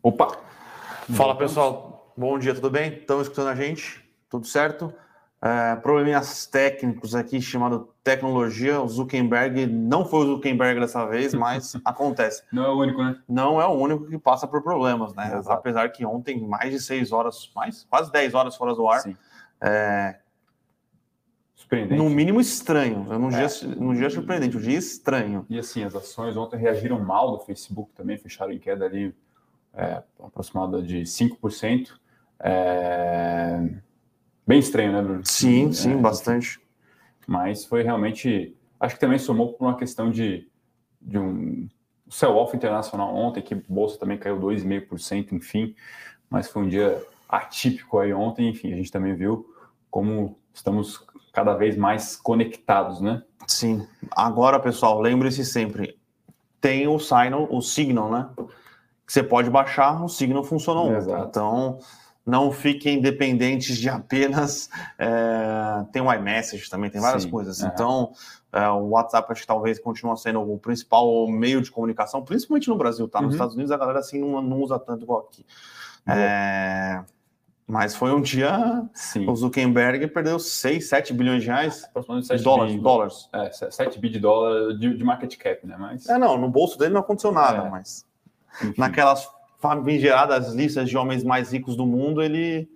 Opa! Fala pessoal, bom dia, tudo bem? Estão escutando a gente? Tudo certo? É, probleminhas técnicos aqui chamado tecnologia. O Zuckerberg não foi o Zuckerberg dessa vez, mas acontece. Não é o único, né? Não é o único que passa por problemas, né? Exato. Apesar que ontem mais de seis horas, mais quase 10 horas fora do ar. Sim. É, Surpreendente. No mínimo estranho. Eu não, é. dia, dia surpreendente, um dia estranho. E assim, as ações ontem reagiram mal do Facebook também, fecharam em queda ali é, aproximada de 5%. É... Bem estranho, né, Bruno? Sim, sim, é, bastante. Mas foi realmente. Acho que também somou por uma questão de, de um sell-off internacional ontem, que a bolsa também caiu 2,5%, enfim. Mas foi um dia atípico aí ontem, enfim, a gente também viu como estamos cada vez mais conectados, né? Sim. Agora, pessoal, lembre-se sempre, tem o Signal, o Signal, né? Que você pode baixar, o Signal funciona Exato. Então, não fiquem dependentes de apenas. É, tem o iMessage também, tem várias Sim, coisas. É. Então, é, o WhatsApp acho que talvez continue sendo o principal meio de comunicação, principalmente no Brasil, tá? Nos uhum. Estados Unidos a galera assim não, não usa tanto igual aqui. É, mas foi um dia. Sim. O Zuckerberg perdeu 6, 7 bilhões de reais. Aproximadamente 7 dólares. Bi, dólares. É, 7 bi de dólar de, de, market cap, né? Mas... É, não, no bolso dele não aconteceu nada, é. mas. Naquelas famigeradas listas de homens mais ricos do mundo, ele,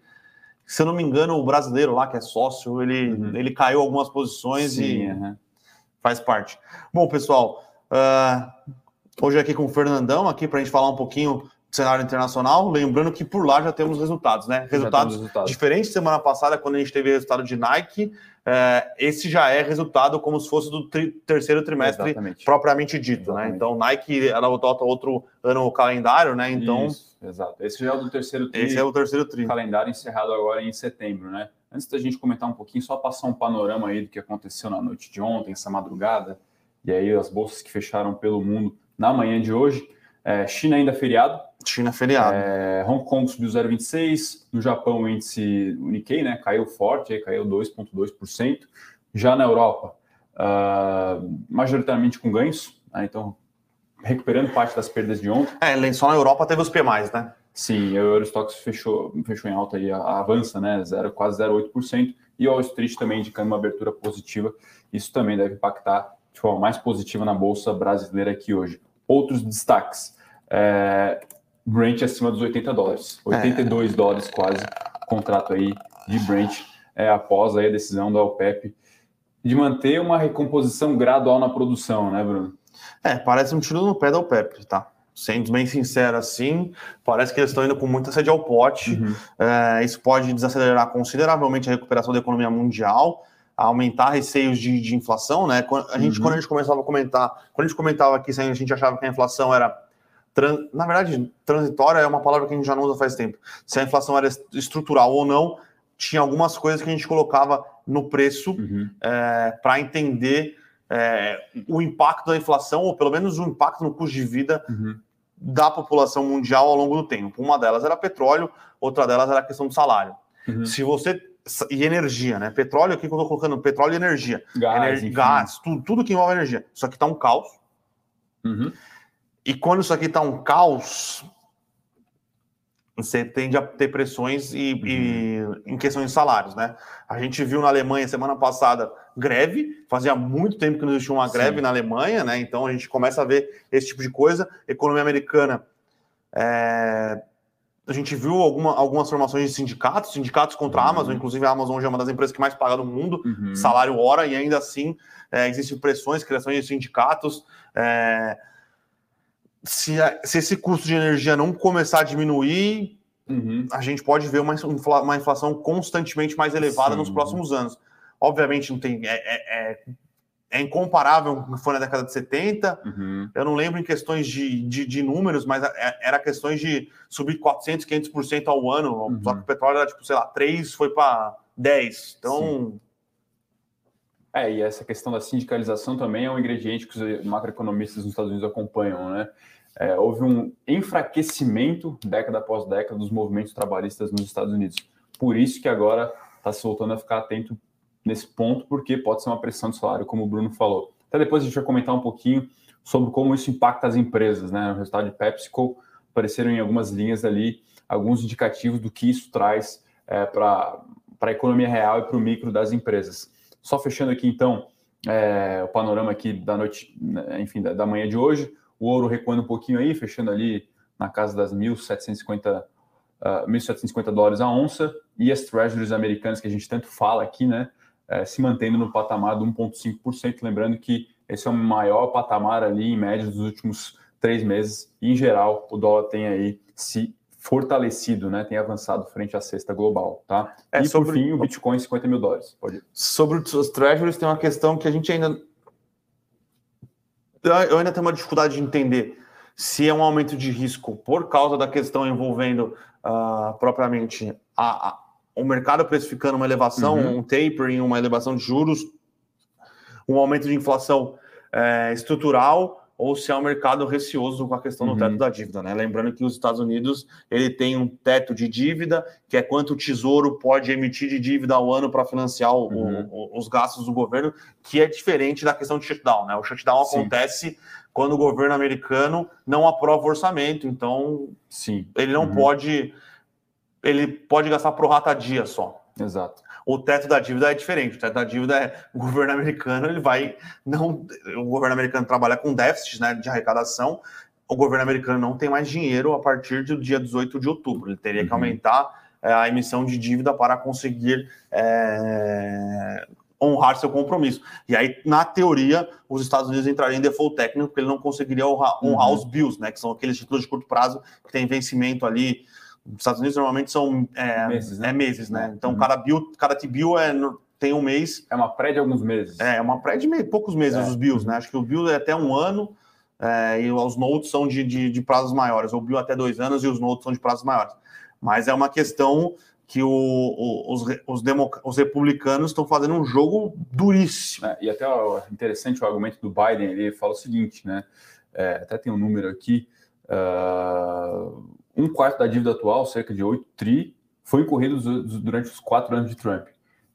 se eu não me engano, o brasileiro lá, que é sócio, ele, uhum. ele caiu algumas posições Sim, e uhum. faz parte. Bom, pessoal, uh, hoje aqui com o Fernandão, aqui para a gente falar um pouquinho cenário internacional, lembrando que por lá já temos resultados, né? Resultados, resultados. diferentes semana passada, quando a gente teve resultado de Nike, é, esse já é resultado como se fosse do tri terceiro trimestre Exatamente. propriamente dito, né? Então, Nike ela adota outro ano o calendário, né? Então, Isso, exato. Esse já é o do terceiro tri. Esse é o terceiro tri. Calendário encerrado agora em setembro, né? Antes da gente comentar um pouquinho, só passar um panorama aí do que aconteceu na noite de ontem, essa madrugada, e aí as bolsas que fecharam pelo mundo na manhã de hoje. É, China ainda feriado. China feriado. É, Hong Kong subiu 0,26. No Japão, o índice o Nikkei né, caiu forte, caiu 2,2%. Já na Europa, uh, majoritariamente com ganhos. Né, então, recuperando parte das perdas de ontem. É, só na Europa teve os P+, né? Sim, o Eurostox fechou, fechou em alta e avança, né? Zero, quase 0,8%. E o Wall Street também indicando uma abertura positiva. Isso também deve impactar de forma mais positiva na Bolsa brasileira aqui hoje. Outros destaques. É, Brent acima dos 80 dólares. 82 é. dólares quase, contrato aí de Brent, é, após aí a decisão da OPEP de manter uma recomposição gradual na produção, né, Bruno? É, parece um tiro no pé da OPEP, tá? Sendo bem sincero assim, parece que eles estão indo com muita sede ao pote. Uhum. É, isso pode desacelerar consideravelmente a recuperação da economia mundial, aumentar receios de, de inflação, né? A gente, uhum. quando a gente começava a comentar, quando a gente comentava aqui, a gente achava que a inflação era na verdade, transitória é uma palavra que a gente já não usa faz tempo. Se a inflação era estrutural ou não, tinha algumas coisas que a gente colocava no preço uhum. é, para entender é, o impacto da inflação, ou pelo menos o impacto no custo de vida uhum. da população mundial ao longo do tempo. Uma delas era petróleo, outra delas era a questão do salário. Uhum. Se você e energia, né? Petróleo, aqui que eu estou colocando? Petróleo e energia. Gás, Ener... gás tudo, tudo que envolve energia. Só que está um caos. Uhum. E quando isso aqui está um caos, você tende a ter pressões e, uhum. e, em questão de salários, né? A gente viu na Alemanha semana passada greve, fazia muito tempo que não existia uma greve Sim. na Alemanha, né? Então a gente começa a ver esse tipo de coisa. Economia americana, é... a gente viu alguma, algumas formações de sindicatos, sindicatos contra a Amazon, uhum. inclusive a Amazon hoje é uma das empresas que mais paga no mundo, uhum. salário hora, e ainda assim é, existem pressões, criações de sindicatos. É se, se esse custo de energia não começar a diminuir, uhum. a gente pode ver uma, uma inflação constantemente mais elevada Sim. nos próximos anos. Obviamente, não tem. É, é, é, é incomparável com o que foi na década de 70. Uhum. Eu não lembro em questões de, de, de, números, mas é, era questões de subir 400, 500% ao ano. Uhum. Só que o petróleo era tipo, sei lá, 3 foi para 10. Então. Sim. É, e essa questão da sindicalização também é um ingrediente que os macroeconomistas nos Estados Unidos acompanham, né? É, houve um enfraquecimento, década após década, dos movimentos trabalhistas nos Estados Unidos. Por isso que agora está se voltando a ficar atento nesse ponto, porque pode ser uma pressão de salário, como o Bruno falou. Até depois a gente vai comentar um pouquinho sobre como isso impacta as empresas, né? O resultado de PepsiCo apareceram em algumas linhas ali alguns indicativos do que isso traz é, para a economia real e para o micro das empresas. Só fechando aqui, então, é, o panorama aqui da noite, né, enfim, da, da, manhã de hoje, o ouro recuando um pouquinho aí, fechando ali na casa das 1.750 uh, 1.750 dólares a onça, e as treasuries americanas que a gente tanto fala aqui, né, é, se mantendo no patamar de 1,5%, lembrando que esse é o maior patamar ali, em média, dos últimos três meses, e em geral, o dólar tem aí se fortalecido, né? Tem avançado frente à cesta global, tá? É, e sobre... por fim, o Bitcoin 50 mil dólares. Pode ir. Sobre os treasuries, tem uma questão que a gente ainda. Eu ainda tenho uma dificuldade de entender se é um aumento de risco por causa da questão envolvendo uh, propriamente a, a, o mercado precificando uma elevação, uhum. um tapering, uma elevação de juros, um aumento de inflação é, estrutural ou se é um mercado receoso com a questão do teto uhum. da dívida, né? Lembrando que os Estados Unidos ele tem um teto de dívida, que é quanto o Tesouro pode emitir de dívida ao ano para financiar o, uhum. o, os gastos do governo, que é diferente da questão de shutdown, né? O shutdown Sim. acontece quando o governo americano não aprova o orçamento, então Sim. ele não uhum. pode ele pode gastar pro rata dia só. Exato. O teto da dívida é diferente. O teto da dívida é o governo americano, ele vai não o governo americano trabalha com déficits, né, de arrecadação. O governo americano não tem mais dinheiro a partir do dia 18 de outubro. Ele teria uhum. que aumentar é, a emissão de dívida para conseguir é, honrar seu compromisso. E aí, na teoria, os Estados Unidos entrariam em default técnico, porque ele não conseguiria honrar, honrar uhum. os bills, né? Que são aqueles títulos de curto prazo que tem vencimento ali nos Estados Unidos normalmente são é, meses, né? É meses, né? Então, uhum. cada bill, cada T-bill é, tem um mês. É uma pré de alguns meses. É, é uma pré de poucos meses é. os bills, né? Acho que o bill é até um ano é, e os notes são de, de, de, prazos maiores. O bill até dois anos e os notes são de prazos maiores. Mas é uma questão que o, o, os, os, os, republicanos estão fazendo um jogo duríssimo. É, e até ó, interessante o argumento do Biden, ele fala o seguinte, né? É, até tem um número aqui. Uh, um quarto da dívida atual, cerca de 8 tri, foi incorrido durante os quatro anos de Trump.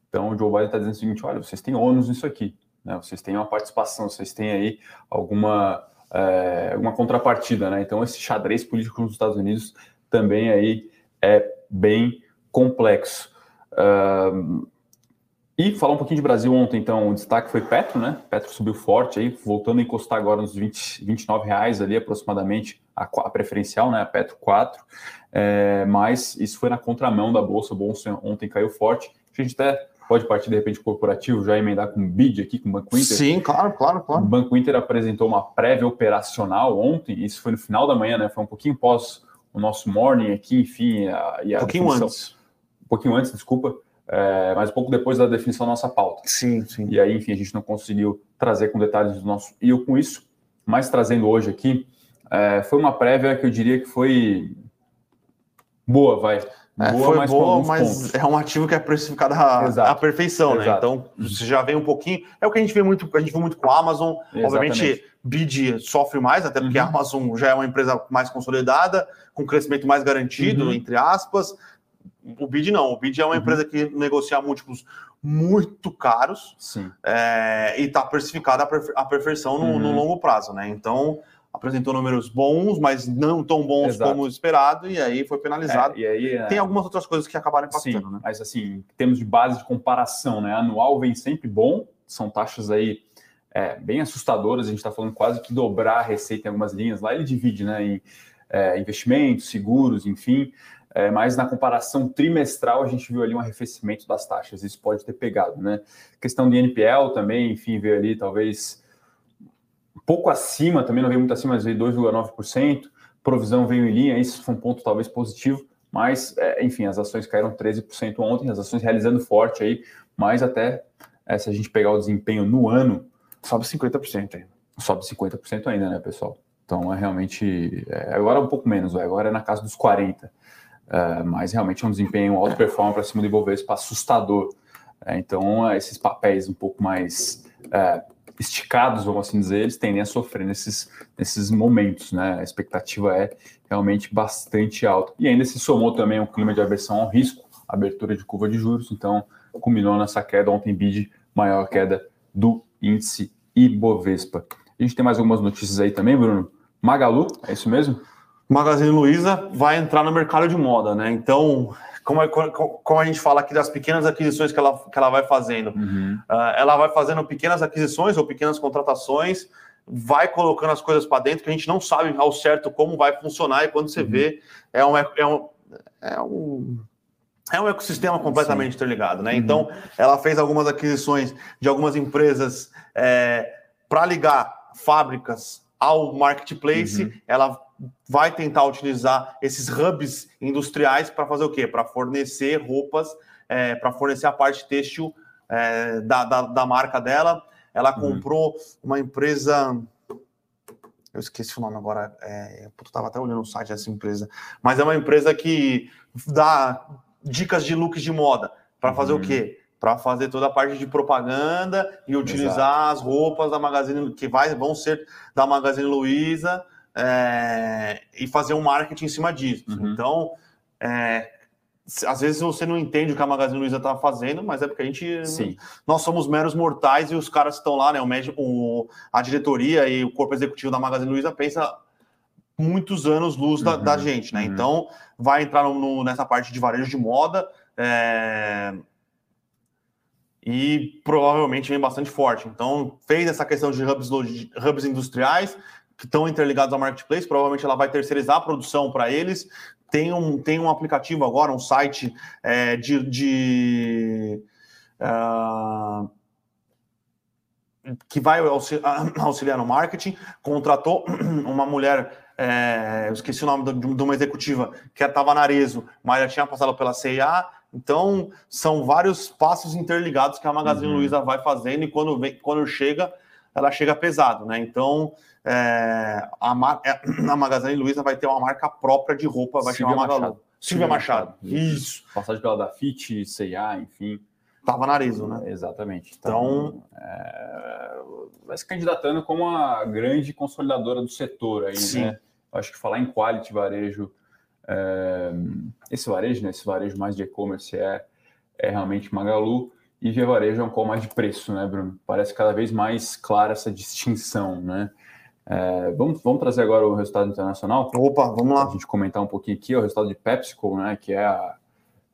Então, o Joe Biden está dizendo o seguinte: olha, vocês têm ônus nisso aqui, né? vocês têm uma participação, vocês têm aí alguma, é, uma contrapartida. Né? Então, esse xadrez político nos Estados Unidos também aí é bem complexo. Uh, e falar um pouquinho de Brasil ontem, então, o destaque foi Petro, né? Petro subiu forte aí, voltando a encostar agora nos 20, 29 reais ali aproximadamente, a, a preferencial, né? A Petro 4. É, mas isso foi na contramão da Bolsa, a Bolsa ontem caiu forte. A gente até pode partir de repente corporativo, já emendar com o BID aqui, com o Banco Inter. Sim, claro, claro, claro. O Banco Inter apresentou uma prévia operacional ontem, isso foi no final da manhã, né? Foi um pouquinho pós o nosso morning aqui, enfim. A, e a um pouquinho definição, antes. Um pouquinho antes, desculpa é, mas um pouco depois da definição da nossa pauta. Sim, sim. E aí, enfim, a gente não conseguiu trazer com detalhes do nosso eu com isso, mas trazendo hoje aqui, é, foi uma prévia que eu diria que foi boa, vai. É, boa, foi mas boa, mas pontos. é um ativo que é precificado à, à perfeição, né? Exato. né? Então, você já vem um pouquinho. É o que a gente vê muito, a gente vê muito com a Amazon. Exatamente. Obviamente, BID sofre mais, até porque uhum. a Amazon já é uma empresa mais consolidada, com crescimento mais garantido, uhum. entre aspas. O BID não. O BID é uma uhum. empresa que negocia múltiplos muito caros é, e está precificada à perfeição no, uhum. no, longo prazo, né? Então apresentou números bons, mas não tão bons Exato. como esperado, e aí foi penalizado. É, e aí, é... Tem algumas outras coisas que acabaram impactando, Sim, né? Mas assim, em termos de base de comparação, né? Anual vem sempre bom, são taxas aí é, bem assustadoras, a gente está falando quase que dobrar a receita em algumas linhas. Lá ele divide né, em é, investimentos, seguros, enfim. É, mas na comparação trimestral a gente viu ali um arrefecimento das taxas, isso pode ter pegado, né? Questão de NPL também, enfim, veio ali talvez um pouco acima, também não veio muito acima, mas veio 2,9%, provisão veio em linha, isso foi um ponto talvez positivo, mas é, enfim, as ações caíram 13% ontem, as ações realizando forte aí, mas até é, se a gente pegar o desempenho no ano. Sobe 50% ainda. Sobe 50% ainda, né, pessoal? Então é realmente. É, agora é um pouco menos, agora é na casa dos 40%. Uh, mas realmente é um desempenho alto performance para cima do Ibovespa assustador. Uh, então, esses papéis um pouco mais é, esticados, vamos assim dizer, eles tendem a sofrer nesses, nesses momentos. Né? A expectativa é realmente bastante alta. E ainda se somou também um clima de aversão ao risco, abertura de curva de juros, então culminou nessa queda ontem, BID, maior queda do índice Ibovespa. A gente tem mais algumas notícias aí também, Bruno. Magalu, é isso mesmo? Magazine Luiza vai entrar no mercado de moda, né? Então, como, é, como a gente fala aqui das pequenas aquisições que ela, que ela vai fazendo, uhum. uh, ela vai fazendo pequenas aquisições ou pequenas contratações, vai colocando as coisas para dentro que a gente não sabe ao certo como vai funcionar e quando você uhum. vê é um, é um, é um é um ecossistema completamente Sim. interligado, né? Uhum. Então, ela fez algumas aquisições de algumas empresas é, para ligar fábricas ao marketplace. Uhum. Ela vai tentar utilizar esses hubs industriais para fazer o quê? Para fornecer roupas, é, para fornecer a parte têxtil é, da, da, da, marca dela. Ela uhum. comprou uma empresa. Eu esqueci o nome agora. É, eu estava até olhando o site dessa empresa. Mas é uma empresa que dá dicas de looks de moda. Para fazer uhum. o quê? Para fazer toda a parte de propaganda e utilizar Exato. as roupas da Magazine que vai, vão ser da Magazine Luiza é, e fazer um marketing em cima disso. Uhum. Então, é, às vezes você não entende o que a Magazine Luiza está fazendo, mas é porque a gente. Sim. Nós somos meros mortais e os caras estão lá, né? O médico, o, a diretoria e o corpo executivo da Magazine Luiza pensa muitos anos luz da, uhum. da gente, né? Uhum. Então, vai entrar no, no, nessa parte de varejo de moda. É, e provavelmente vem bastante forte. Então, fez essa questão de hubs, hubs industriais, que estão interligados ao marketplace, provavelmente ela vai terceirizar a produção para eles. Tem um, tem um aplicativo agora, um site é, de. de uh, que vai auxiliar no marketing, contratou uma mulher, é, eu esqueci o nome de uma executiva, que estava na Arezo, mas já tinha passado pela CIA, então são vários passos interligados que a Magazine uhum. Luiza vai fazendo e quando, vem, quando chega, ela chega pesado, né? Então é, a, é, a Magazine Luiza vai ter uma marca própria de roupa, vai Silvia chamar Magalu. Machado. Silvia Machado. Machado. Isso. Passagem pela da Fit, C&A, enfim. Tava na Arezo, né? Exatamente. Então, então é, vai se candidatando como a grande consolidadora do setor aí, sim. né? Acho que falar em quality varejo, é, esse varejo, né? Esse varejo mais de e-commerce é, é realmente Magalu e via varejo é um call mais de preço, né, Bruno? Parece cada vez mais clara essa distinção, né? É, vamos, vamos trazer agora o resultado internacional? Opa, vamos lá. A gente comentar um pouquinho aqui, o resultado de PepsiCo, né, que é a,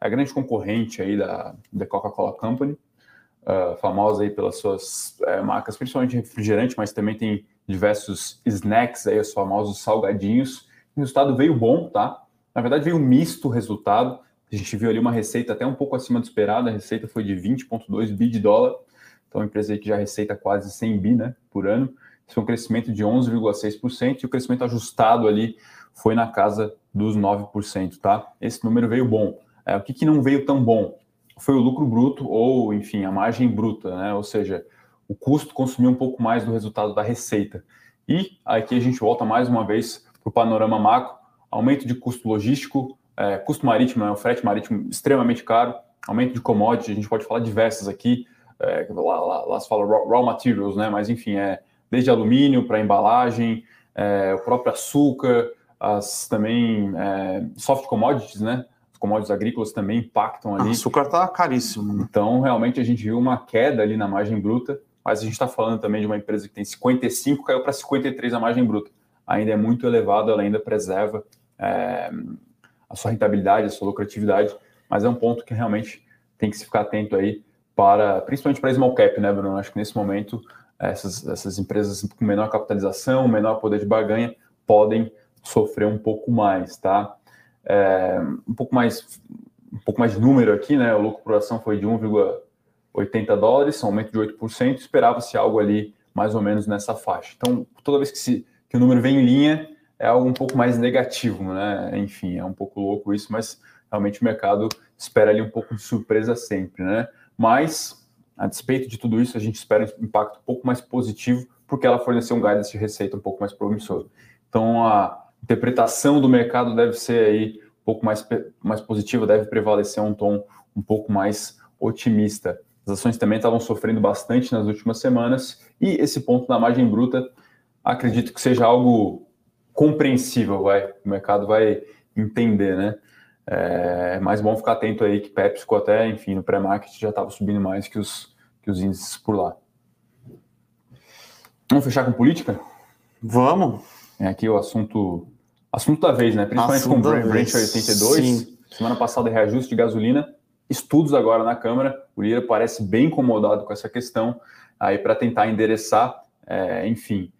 a grande concorrente aí da, da Coca-Cola Company, uh, famosa aí pelas suas é, marcas, principalmente refrigerante, mas também tem diversos snacks aí, os famosos salgadinhos. O resultado veio bom, tá? Na verdade, veio um misto resultado. A gente viu ali uma receita até um pouco acima do esperado, a receita foi de 20,2 bi de dólar. Então, a empresa que já receita quase 100 bi né, por ano. Isso foi um crescimento de 11,6% e o crescimento ajustado ali foi na casa dos 9%, tá? Esse número veio bom. É, o que, que não veio tão bom? Foi o lucro bruto ou, enfim, a margem bruta, né? Ou seja, o custo consumiu um pouco mais do resultado da receita. E aqui a gente volta mais uma vez para o panorama macro, aumento de custo logístico, é, custo marítimo, né, o frete marítimo extremamente caro, aumento de commodity, a gente pode falar diversas aqui, é, lá, lá, lá se fala raw, raw materials, né, mas enfim, é desde alumínio para embalagem, é, o próprio açúcar, as também é, soft commodities, né? Os commodities agrícolas também impactam ali. O açúcar está caríssimo. Então, realmente, a gente viu uma queda ali na margem bruta, mas a gente está falando também de uma empresa que tem 55, caiu para 53 a margem bruta. Ainda é muito elevado, ela ainda preserva é, a sua rentabilidade, a sua lucratividade, mas é um ponto que realmente tem que se ficar atento aí para, principalmente para small cap, né, Bruno? Acho que nesse momento essas, essas empresas com menor capitalização, menor poder de barganha, podem sofrer um pouco mais, tá? É, um pouco mais um pouco mais de número aqui, né? O lucro por ação foi de 1,80 dólares, um aumento de 8%, esperava-se algo ali mais ou menos nessa faixa. Então, toda vez que, se, que o número vem em linha, é algo um pouco mais negativo, né? Enfim, é um pouco louco isso, mas realmente o mercado espera ali um pouco de surpresa sempre, né? Mas a despeito de tudo isso, a gente espera um impacto um pouco mais positivo, porque ela forneceu um guidance de receita um pouco mais promissor. Então, a interpretação do mercado deve ser aí um pouco mais, mais positiva, deve prevalecer um tom um pouco mais otimista. As ações também estavam sofrendo bastante nas últimas semanas, e esse ponto da margem bruta, acredito que seja algo compreensível, vai. O mercado vai entender, né? É mais bom ficar atento aí que PepsiCo até, enfim, no pré-market já estava subindo mais que os, que os índices por lá. Vamos fechar com política? Vamos. É aqui o assunto Assunto da vez, né? Principalmente Assunto com o Brent 82. Sim. Semana passada, reajuste de gasolina. Estudos agora na Câmara. O Lira parece bem incomodado com essa questão. Aí, para tentar endereçar, é, enfim.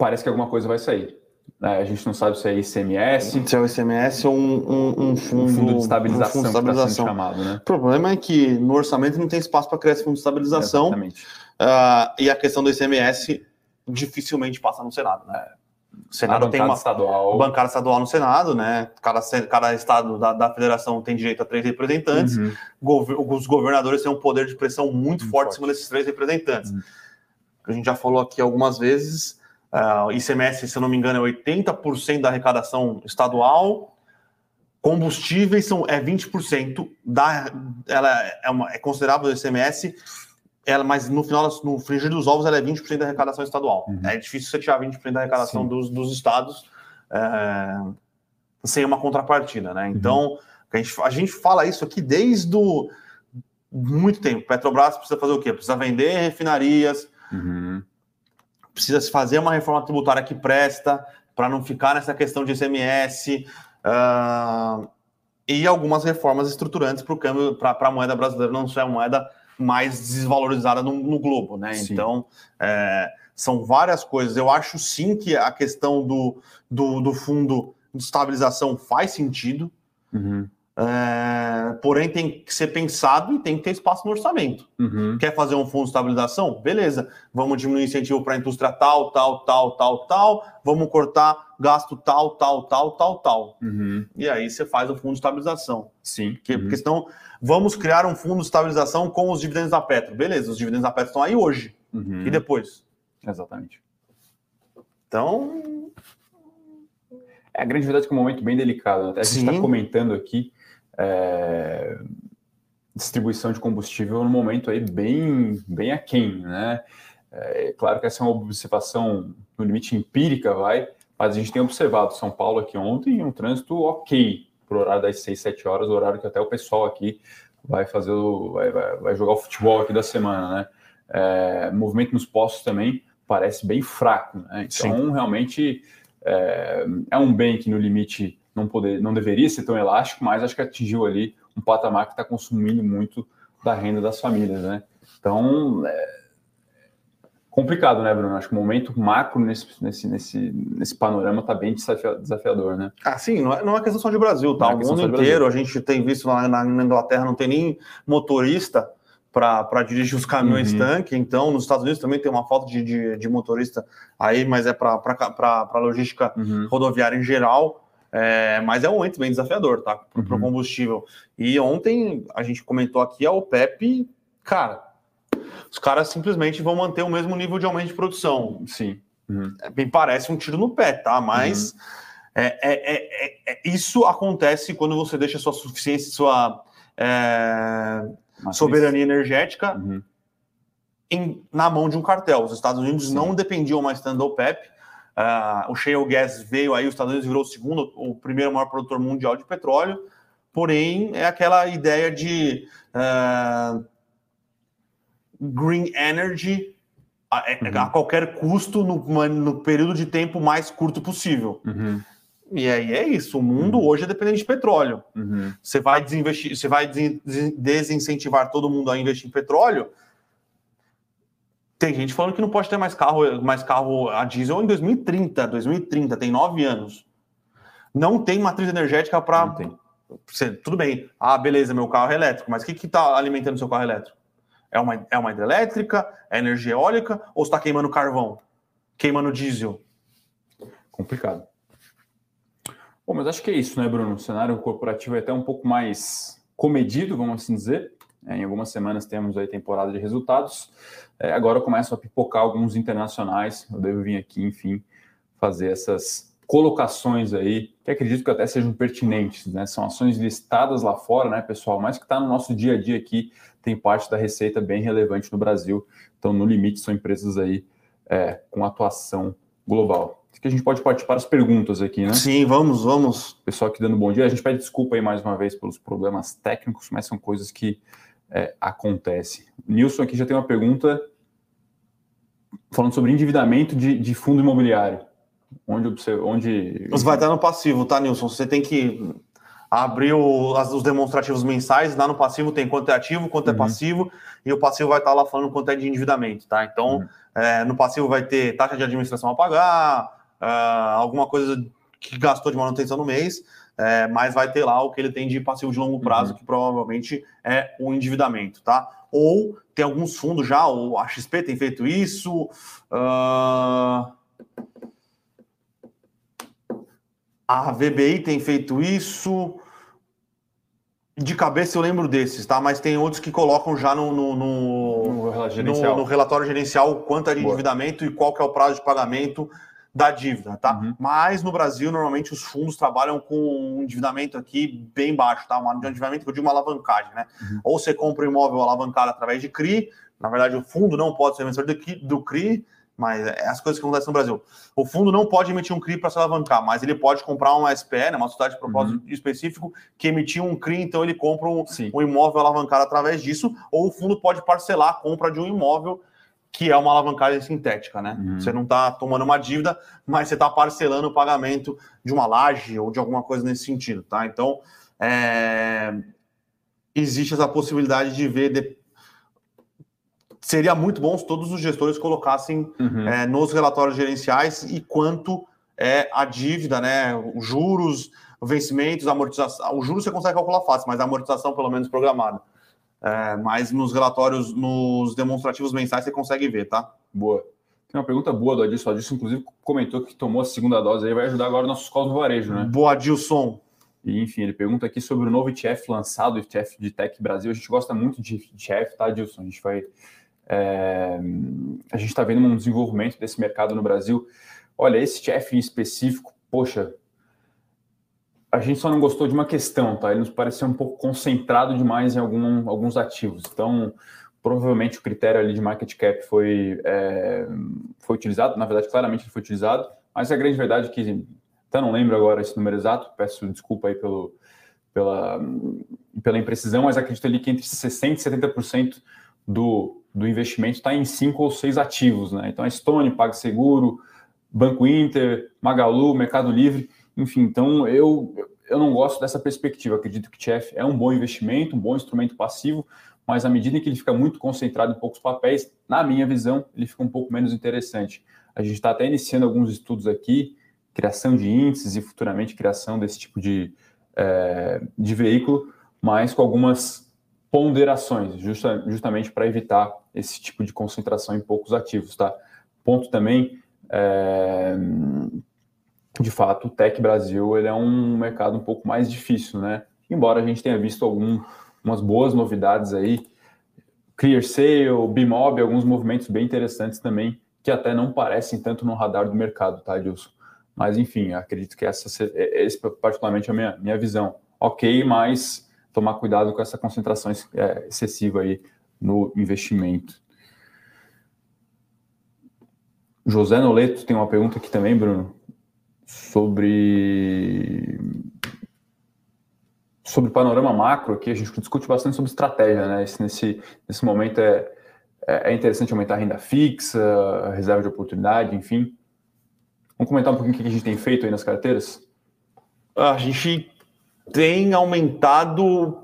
Parece que alguma coisa vai sair. É, a gente não sabe se é ICMS. Se é o ICMS ou um, um, um, fundo, um fundo, de estabilização. Um fundo de estabilização. Tá chamado, né? O problema é que no orçamento não tem espaço para criar esse fundo de estabilização. exatamente. Uh, e a questão do ICMS dificilmente passa no Senado, né? O Senado tem uma estadual. bancada estadual no Senado, né? Cada, cada estado da, da federação tem direito a três representantes. Uhum. os governadores têm um poder de pressão muito, muito forte, forte em cima desses três representantes. Uhum. A gente já falou aqui algumas vezes. Uh, ICMS, se eu não me engano, é 80% da arrecadação estadual. Combustíveis são, é 20% da. Ela é, uma, é considerável o ICMS ela, mas no final, no frigir dos ovos, ela é 20% da arrecadação estadual. Uhum. É difícil você tirar 20% da arrecadação dos, dos, estados é, sem uma contrapartida, né? Uhum. Então, a, gente, a gente fala isso aqui desde do, muito tempo. Petrobras precisa fazer o quê? Precisa vender refinarias, uhum. Precisa se fazer uma reforma tributária que presta para não ficar nessa questão de ICMS. Uh, ah, e algumas reformas estruturantes para o câmbio, para a moeda brasileira não ser a moeda mais desvalorizada no, no globo, né? Sim. Então, é, são várias coisas. Eu acho sim que a questão do, do, do fundo de estabilização faz sentido. Uhum. É, porém, tem que ser pensado e tem que ter espaço no orçamento. Uhum. Quer fazer um fundo de estabilização? Beleza, vamos diminuir incentivo para a indústria tal, tal, tal, tal, tal, vamos cortar gasto tal, tal, tal, tal, tal. Uhum. E aí você faz o fundo de estabilização. Sim. Que, uhum. Porque senão, vamos criar um fundo de estabilização com os dividendos da Petro. Beleza, os dividendos da Petro estão aí hoje. Uhum. E depois? Exatamente. Então. É a grande verdade que é um momento bem delicado. Né? A gente está comentando aqui é, distribuição de combustível no momento aí bem, bem aquém, né? É claro que essa é uma observação no limite empírica, vai, mas a gente tem observado São Paulo aqui ontem um trânsito ok para o horário das 6, 7 horas, o horário que até o pessoal aqui vai fazer o, vai, vai, vai jogar o futebol aqui da semana, né? É, movimento nos postos também parece bem fraco, né? Então, Sim. realmente é, é um bem que no limite não, poder, não deveria ser tão elástico, mas acho que atingiu ali um patamar que está consumindo muito da renda das famílias, né? Então, é complicado, né, Bruno? Acho que o momento macro nesse, nesse, nesse, nesse panorama está bem desafiador, né? Ah, sim, não é, não é questão só de Brasil, tá? É o mundo inteiro, a gente tem visto lá na, na Inglaterra, não tem nem motorista para dirigir os caminhões uhum. tanque, então nos Estados Unidos também tem uma falta de, de, de motorista aí, mas é para a logística uhum. rodoviária em geral. É, mas é um momento bem desafiador, tá? Para o uhum. combustível. E ontem a gente comentou aqui a OPEP, cara, os caras simplesmente vão manter o mesmo nível de aumento de produção. Sim. Uhum. É, parece um tiro no pé, tá? Mas uhum. é, é, é, é isso acontece quando você deixa sua suficiência, sua é, soberania energética uhum. em, na mão de um cartel. Os Estados Unidos Sim. não dependiam mais tanto da OPEP Uh, o shale gas veio aí, os Estados Unidos virou o segundo, o primeiro maior produtor mundial de petróleo, porém é aquela ideia de uh, green energy a, é, uhum. a, qualquer custo no, no, período de tempo mais curto possível. Uhum. E aí é isso. O mundo uhum. hoje é dependente de petróleo. Uhum. Você vai desinvestir, você vai desincentivar todo mundo a investir em petróleo tem gente falando que não pode ter mais carro, mais carro a diesel em 2030, 2030, tem nove anos. Não tem matriz energética para. Tudo bem. Ah, beleza, meu carro é elétrico, mas o que está alimentando seu carro elétrico? É uma, é uma hidrelétrica? É energia eólica? Ou está queimando carvão? Queimando diesel? Complicado. Bom, mas acho que é isso, né, Bruno? O cenário corporativo é até um pouco mais comedido, vamos assim dizer. É, em algumas semanas temos aí temporada de resultados. É, agora começam a pipocar alguns internacionais. Eu devo vir aqui, enfim, fazer essas colocações aí, que acredito que até sejam pertinentes, né? São ações listadas lá fora, né, pessoal? Mas que está no nosso dia a dia aqui, tem parte da receita bem relevante no Brasil. Então, no limite, são empresas aí é, com atuação global. Acho que a gente pode partir para as perguntas aqui, né? Sim, vamos, vamos. Pessoal aqui dando bom dia. A gente pede desculpa aí mais uma vez pelos problemas técnicos, mas são coisas que é, acontece. Nilson aqui já tem uma pergunta falando sobre endividamento de, de fundo imobiliário. Onde você. Onde... Você vai estar no passivo, tá, Nilson? Você tem que abrir o, as, os demonstrativos mensais. Lá no passivo tem quanto é ativo, quanto é uhum. é passivo, e o passivo vai estar lá falando quanto é de endividamento, tá? Então, uhum. é, no passivo vai ter taxa de administração a pagar, uh, alguma coisa que gastou de manutenção no mês, é, mas vai ter lá o que ele tem de passivo de longo prazo, uhum. que provavelmente é o endividamento, tá? Ou tem alguns fundos já, o a XP tem feito isso. Uh... A VBI tem feito isso. De cabeça eu lembro desses, tá? Mas tem outros que colocam já no, no, no, no, no relatório gerencial quanto é de Boa. endividamento e qual que é o prazo de pagamento da dívida, tá? Uhum. Mas no Brasil, normalmente os fundos trabalham com um endividamento aqui bem baixo, tá? Um endividamento que eu digo uma alavancagem, né? Uhum. Ou você compra um imóvel alavancado através de CRI, na verdade o fundo não pode ser vencedor do CRI, mas é as coisas que acontecem no Brasil. O fundo não pode emitir um CRI para se alavancar, mas ele pode comprar uma SPE, né, uma sociedade de propósito uhum. específico, que emitiu um CRI, então ele compra um, um, imóvel alavancado através disso, ou o fundo pode parcelar a compra de um imóvel que é uma alavancagem sintética, né? Uhum. Você não está tomando uma dívida, mas você está parcelando o pagamento de uma laje ou de alguma coisa nesse sentido, tá? Então, é... existe essa possibilidade de ver. De... Seria muito bom se todos os gestores colocassem uhum. é, nos relatórios gerenciais e quanto é a dívida, né? Os juros, vencimentos, amortização. O juros você consegue calcular fácil, mas a amortização, pelo menos, programada. É, mas nos relatórios, nos demonstrativos mensais, você consegue ver, tá? Boa. Tem uma pergunta boa do Adilson. O Adilson, inclusive, comentou que tomou a segunda dose aí, vai ajudar agora nossos calls no varejo, né? Boa, Adilson. E, enfim, ele pergunta aqui sobre o novo ETF lançado, o ETF de Tech Brasil. A gente gosta muito de ETF, tá, Adilson? A gente vai. É... a gente está vendo um desenvolvimento desse mercado no Brasil. Olha, esse ETF em específico, poxa, a gente só não gostou de uma questão, tá? Ele nos pareceu um pouco concentrado demais em algum, alguns ativos. Então, provavelmente o critério ali de market cap foi, é, foi utilizado, na verdade, claramente foi utilizado, mas a grande verdade é que, até não lembro agora esse número exato, peço desculpa aí pelo, pela, pela imprecisão, mas acredito ali que entre 60% e 70% do, do investimento está em cinco ou seis ativos, né? Então, a Stone, PagSeguro, Banco Inter, Magalu, Mercado Livre, enfim, então eu, eu não gosto dessa perspectiva. Acredito que TF é um bom investimento, um bom instrumento passivo, mas à medida que ele fica muito concentrado em poucos papéis, na minha visão, ele fica um pouco menos interessante. A gente está até iniciando alguns estudos aqui, criação de índices e futuramente criação desse tipo de, é, de veículo, mas com algumas ponderações, justa, justamente para evitar esse tipo de concentração em poucos ativos, tá? Ponto também, é, de fato, o Tech Brasil ele é um mercado um pouco mais difícil, né? Embora a gente tenha visto algumas boas novidades aí, Clear Sale, Bimob, alguns movimentos bem interessantes também, que até não parecem tanto no radar do mercado, tá, Edilson? Mas, enfim, acredito que essa, é, esse particularmente é a minha, minha visão. Ok, mas tomar cuidado com essa concentração é, excessiva aí no investimento. José Noleto tem uma pergunta aqui também, Bruno sobre sobre o panorama macro aqui, a gente discute bastante sobre estratégia, né? Esse, nesse, nesse momento é, é, é interessante aumentar a renda fixa, a reserva de oportunidade, enfim. Vamos comentar um pouquinho o que a gente tem feito aí nas carteiras? A gente tem aumentado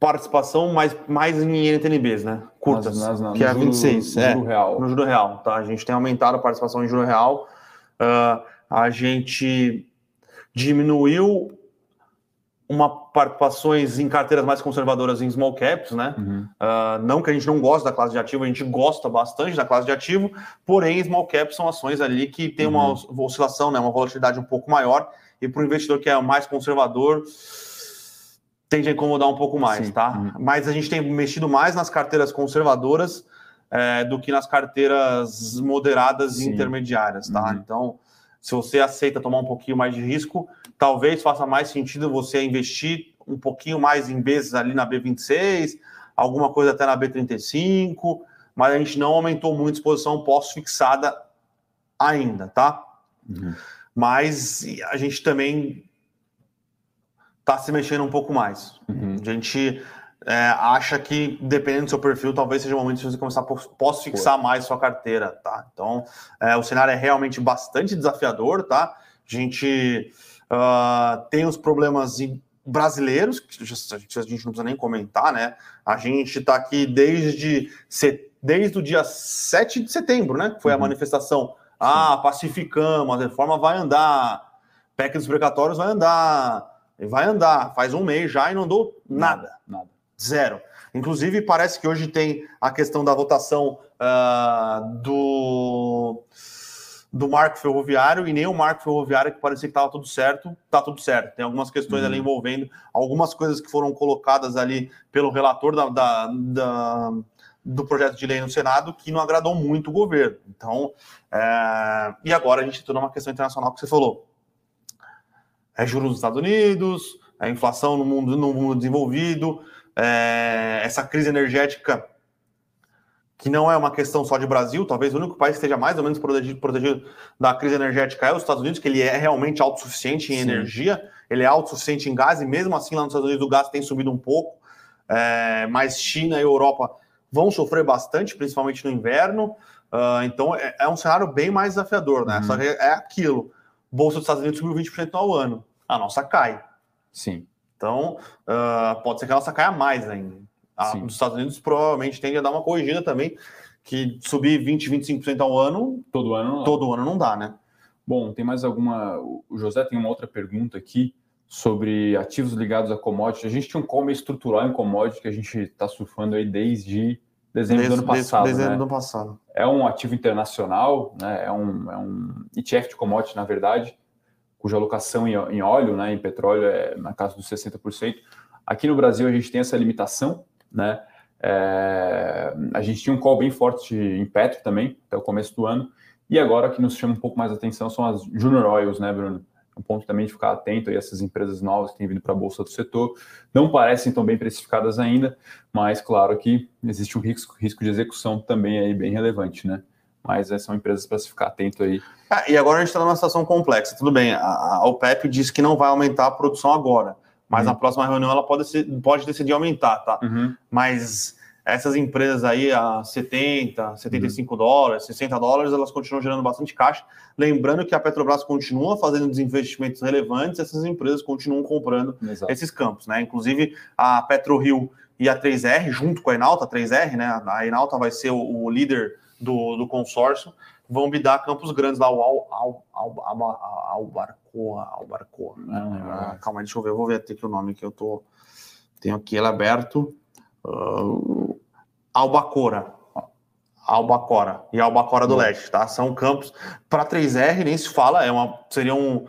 participação mais, mais em NTNBs, né? Curtas, nas, nas, que é a 26. No é, juro real. No juro real, tá? A gente tem aumentado a participação em juro real. Uh, a gente diminuiu uma participações em carteiras mais conservadoras em small caps, né? Uhum. Uh, não que a gente não gosta da classe de ativo, a gente gosta bastante da classe de ativo, porém small caps são ações ali que tem uma uhum. oscilação, né? Uma volatilidade um pouco maior e para o investidor que é mais conservador tende a incomodar um pouco mais, Sim. tá? Uhum. Mas a gente tem mexido mais nas carteiras conservadoras é, do que nas carteiras moderadas Sim. e intermediárias, tá? Uhum. Então se você aceita tomar um pouquinho mais de risco, talvez faça mais sentido você investir um pouquinho mais em vezes ali na B26, alguma coisa até na B35, mas a gente não aumentou muito a exposição pós-fixada ainda, tá? Uhum. Mas a gente também está se mexendo um pouco mais. Uhum. A gente é, acha que, dependendo do seu perfil, talvez seja o momento de você começar a posso fixar mais sua carteira, tá? Então, é, o cenário é realmente bastante desafiador, tá? A gente uh, tem os problemas brasileiros, que a gente, a gente não precisa nem comentar, né? A gente está aqui desde, desde o dia 7 de setembro, né? Foi uhum. a manifestação. Ah, pacificamos, a reforma vai andar, PEC dos precatórios vai andar, vai andar. Faz um mês já e não andou nada. Nada. Zero. Inclusive, parece que hoje tem a questão da votação uh, do, do marco ferroviário e nem o marco ferroviário que parecia que estava tudo certo, está tudo certo. Tem algumas questões uhum. ali envolvendo algumas coisas que foram colocadas ali pelo relator da, da, da, do projeto de lei no Senado que não agradou muito o governo. Então, é, e agora a gente tem uma questão internacional que você falou. É juros nos Estados Unidos, é inflação no mundo, no mundo desenvolvido, é, essa crise energética que não é uma questão só de Brasil, talvez o único país que esteja mais ou menos protegido, protegido da crise energética é os Estados Unidos, que ele é realmente autossuficiente em Sim. energia, ele é autossuficiente em gás, e mesmo assim lá nos Estados Unidos o gás tem subido um pouco, é, mas China e Europa vão sofrer bastante, principalmente no inverno, uh, então é, é, um cenário bem mais desafiador, né? Uhum. Só que é aquilo, Bolsa dos Estados Unidos subiu 20% ao ano, a nossa cai. Sim. Então, uh, pode ser que a nossa caia mais ainda. A dos Estados Unidos provavelmente tende a dar uma corrigida também, que subir 20, 25% ao ano. Todo ano. Todo ano não dá, né? Bom, tem mais alguma. O José tem uma outra pergunta aqui sobre ativos ligados a commodity. A gente tinha um call estrutural em commodity que a gente está surfando aí desde dezembro desde, do ano passado. Dezembro né? do ano passado. É um ativo internacional, né? é, um, é um ETF de commodity, na verdade cuja alocação em, em óleo, né, em petróleo, é na casa dos 60%. Aqui no Brasil a gente tem essa limitação, né? É, a gente tinha um call bem forte em petro também, até o começo do ano. E agora que nos chama um pouco mais a atenção são as Junior Oils, né, Bruno? É um ponto também de ficar atento a essas empresas novas que têm vindo para a Bolsa do Setor. Não parecem tão bem precificadas ainda, mas claro que existe um risco, risco de execução também aí bem relevante, né? Mas é, são empresas para se ficar atento aí. Ah, e agora a gente está numa situação complexa. Tudo bem, a, a OPEP diz que não vai aumentar a produção agora, mas uhum. na próxima reunião ela pode, ser, pode decidir aumentar, tá? Uhum. Mas essas empresas aí a 70, 75 uhum. dólares, 60 dólares, elas continuam gerando bastante caixa. Lembrando que a Petrobras continua fazendo desinvestimentos relevantes, essas empresas continuam comprando Exato. esses campos, né? Inclusive a PetroRio e a 3R, junto com a Enalta, a 3R, né? A Enalta vai ser o, o líder do, do consórcio, vão bidar campos grandes lá, o Al, Al, Al, Al, Albarcoa, Albarcoa. Ah, calma, deixa eu ver, eu vou ver até aqui o nome que eu tô. Tenho aqui ele aberto. Uh, Albacora. Albacora e Albacora do Leste, tá? São campos para 3R, nem se fala, é uma, seria um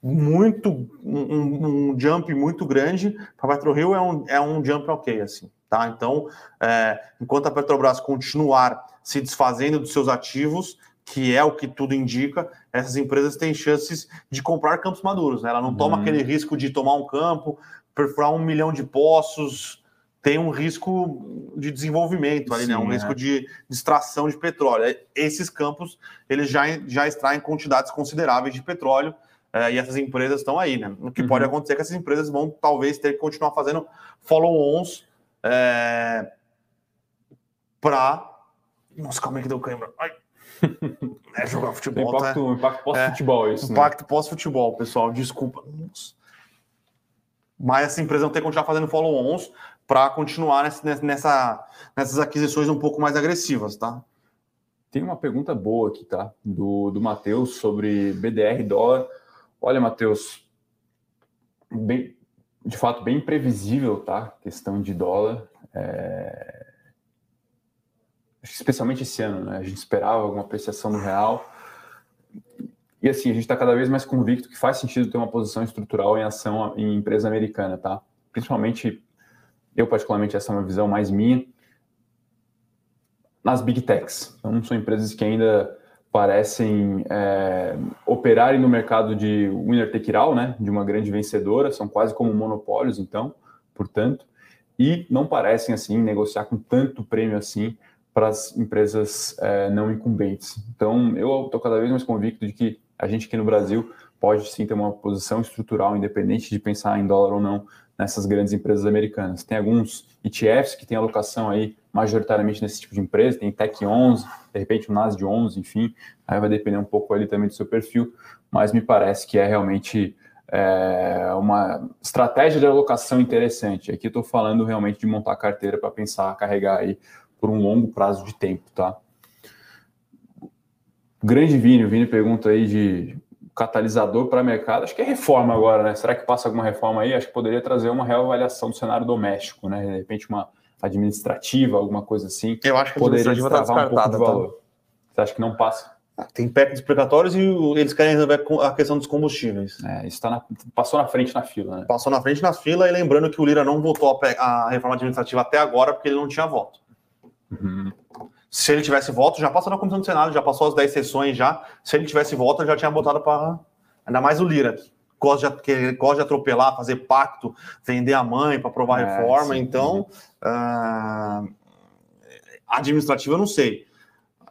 muito um, um jump muito grande. Para PetroRio é um, é um jump ok, assim, tá? Então, é, enquanto a Petrobras continuar se desfazendo dos seus ativos, que é o que tudo indica, essas empresas têm chances de comprar campos maduros. Né? Ela não uhum. toma aquele risco de tomar um campo, perfurar um milhão de poços, tem um risco de desenvolvimento ali, Sim, né? um é. risco de, extração de petróleo. Esses campos eles já, já extraem quantidades consideráveis de petróleo. É, e essas empresas estão aí, né? O que uhum. pode acontecer é que essas empresas vão talvez ter que continuar fazendo follow-ons é, para nossa, calma aí que deu câimbra. Ai. É jogar futebol. Impacto, tá? impacto pós-futebol, é, isso. Né? Impacto né? pós-futebol, pessoal. Desculpa. Nossa. Mas essa empresa não tem que continuar fazendo follow-ons para continuar nessa, nessas aquisições um pouco mais agressivas, tá? Tem uma pergunta boa aqui, tá? Do, do Matheus sobre BDR dólar. Olha, Matheus, bem, de fato, bem previsível, tá? Questão de dólar. É especialmente esse ano, né? A gente esperava alguma apreciação do real. E assim, a gente está cada vez mais convicto que faz sentido ter uma posição estrutural em ação em empresa americana, tá? Principalmente, eu particularmente, essa é uma visão mais minha, nas big techs. Então, são empresas que ainda parecem é, operarem no mercado de winner take all, né? De uma grande vencedora, são quase como monopólios, então, portanto, e não parecem, assim, negociar com tanto prêmio assim para as empresas é, não incumbentes. Então, eu estou cada vez mais convicto de que a gente aqui no Brasil pode sim ter uma posição estrutural, independente de pensar em dólar ou não, nessas grandes empresas americanas. Tem alguns ETFs que têm alocação aí majoritariamente nesse tipo de empresa, tem Tech 11, de repente o NAS de 11, enfim, aí vai depender um pouco ali também do seu perfil, mas me parece que é realmente é, uma estratégia de alocação interessante. Aqui estou falando realmente de montar carteira para pensar, carregar aí por um longo prazo de tempo, tá? Grande Vini, o Vini pergunta aí de catalisador para mercado, acho que é reforma agora, né? Será que passa alguma reforma aí? Acho que poderia trazer uma reavaliação do cenário doméstico, né? De repente uma administrativa, alguma coisa assim. Eu acho que a poderia tá destravar um pouco de tá? valor. Tá? Você acha que não passa? Ah, tem PEC explicatórios e eles querem resolver a questão dos combustíveis. É, isso tá na, passou na frente na fila, né? Passou na frente na fila e lembrando que o Lira não votou a, a reforma administrativa até agora porque ele não tinha voto. Uhum. Se ele tivesse voto, já passou na comissão do Senado, já passou as 10 sessões já. Se ele tivesse voto, já tinha botado para. Ainda mais o Lira, que gosta de, que gosta de atropelar, fazer pacto, vender a mãe para aprovar é, reforma. Sim. Então, uh, administrativa eu não sei.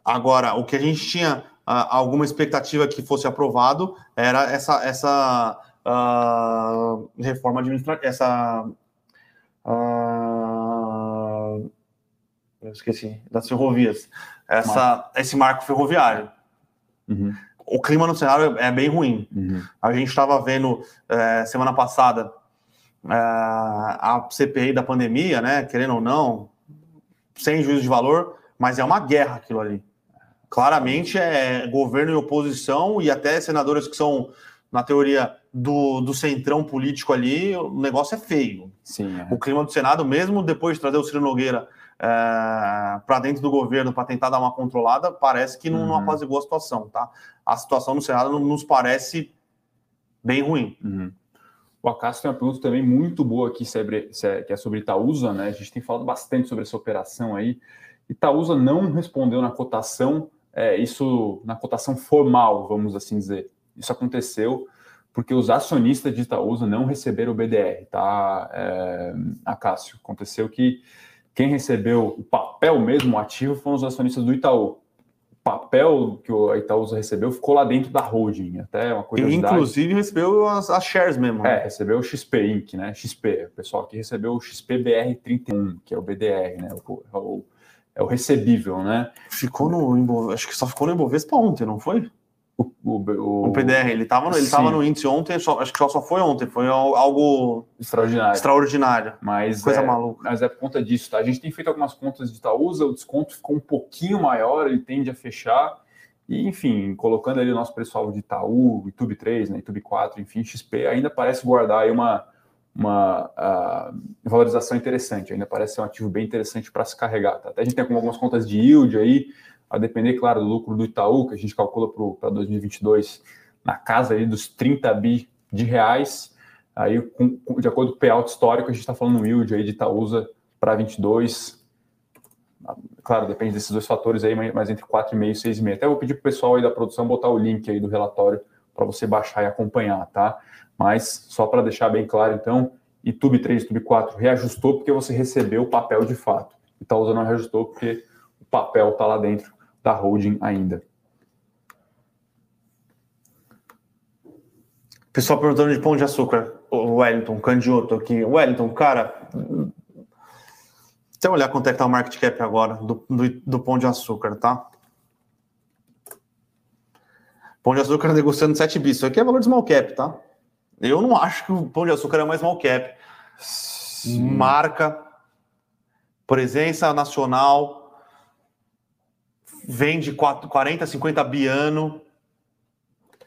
Agora, o que a gente tinha uh, alguma expectativa que fosse aprovado era essa, essa uh, reforma administrativa, essa. Eu esqueci, das ferrovias, essa, marco. esse marco ferroviário. Uhum. O clima no cenário é bem ruim. Uhum. A gente estava vendo é, semana passada é, a CPI da pandemia, né? Querendo ou não, sem juízo de valor, mas é uma guerra aquilo ali. Claramente é governo e oposição, e até senadores que são, na teoria, do, do centrão político ali, o negócio é feio. Sim, é. O clima do Senado, mesmo depois de trazer o Ciro Nogueira é, para dentro do governo para tentar dar uma controlada, parece que não, uhum. não apazigou a situação, tá? A situação no Senado nos parece bem ruim. Uhum. O Acácio tem uma pergunta também muito boa aqui, sobre, que é sobre Itaúsa, né? A gente tem falado bastante sobre essa operação aí. Itaúsa não respondeu na cotação, é, isso na cotação formal, vamos assim dizer. Isso aconteceu porque os acionistas de Itaúsa não receberam o BDR, tá, é, Acácio? Aconteceu que quem recebeu o papel mesmo, o ativo, foram os acionistas do Itaú. O papel que o Itaúsa recebeu ficou lá dentro da holding, até uma curiosidade. E, inclusive recebeu as, as shares mesmo. Né? É, recebeu o XP Inc., né? XP, o pessoal que recebeu o XPBR31, que é o BDR, né? O, o, é o recebível, né? Ficou no. Acho que só ficou no Ibovespa ontem, não foi? O, o, o, PDR, ele estava no, ele tava no índice ontem, só, acho que só, só foi ontem, foi algo extraordinário. extraordinário mas coisa é, maluca. Mas é por conta disso, tá? A gente tem feito algumas contas de Itaúsa, o desconto ficou um pouquinho maior, ele tende a fechar. E, enfim, colocando ali o nosso pessoal de Itaú, YouTube 3, né, YouTube 4, enfim, XP, ainda parece guardar aí uma, uma uh, valorização interessante, ainda parece ser um ativo bem interessante para se carregar. Tá? Até a gente tem algumas contas de yield aí, a depender, claro, do lucro do Itaú, que a gente calcula para 2022 na casa aí dos 30 bi de reais. Aí, com, de acordo com o payout histórico, a gente está falando no yield aí de Itaúsa para 22. Claro, depende desses dois fatores aí, mas entre 4,5 e 6,5. Até vou pedir para o pessoal aí da produção botar o link aí do relatório para você baixar e acompanhar, tá? Mas só para deixar bem claro, então, YouTube 3, YouTube 4 reajustou porque você recebeu o papel de fato. Itaúsa não reajustou porque o papel está lá dentro da holding ainda. Pessoal perguntando de pão de açúcar, o Wellington, candidato aqui. Wellington, cara, eu olhar quanto é que tá o market cap agora do, do, do pão de açúcar, tá? Pão de açúcar negociando 7 bis. Isso aqui é valor de small cap, tá? Eu não acho que o pão de açúcar é mais small cap. Sim. Marca, presença nacional, vende 40, 50 biano.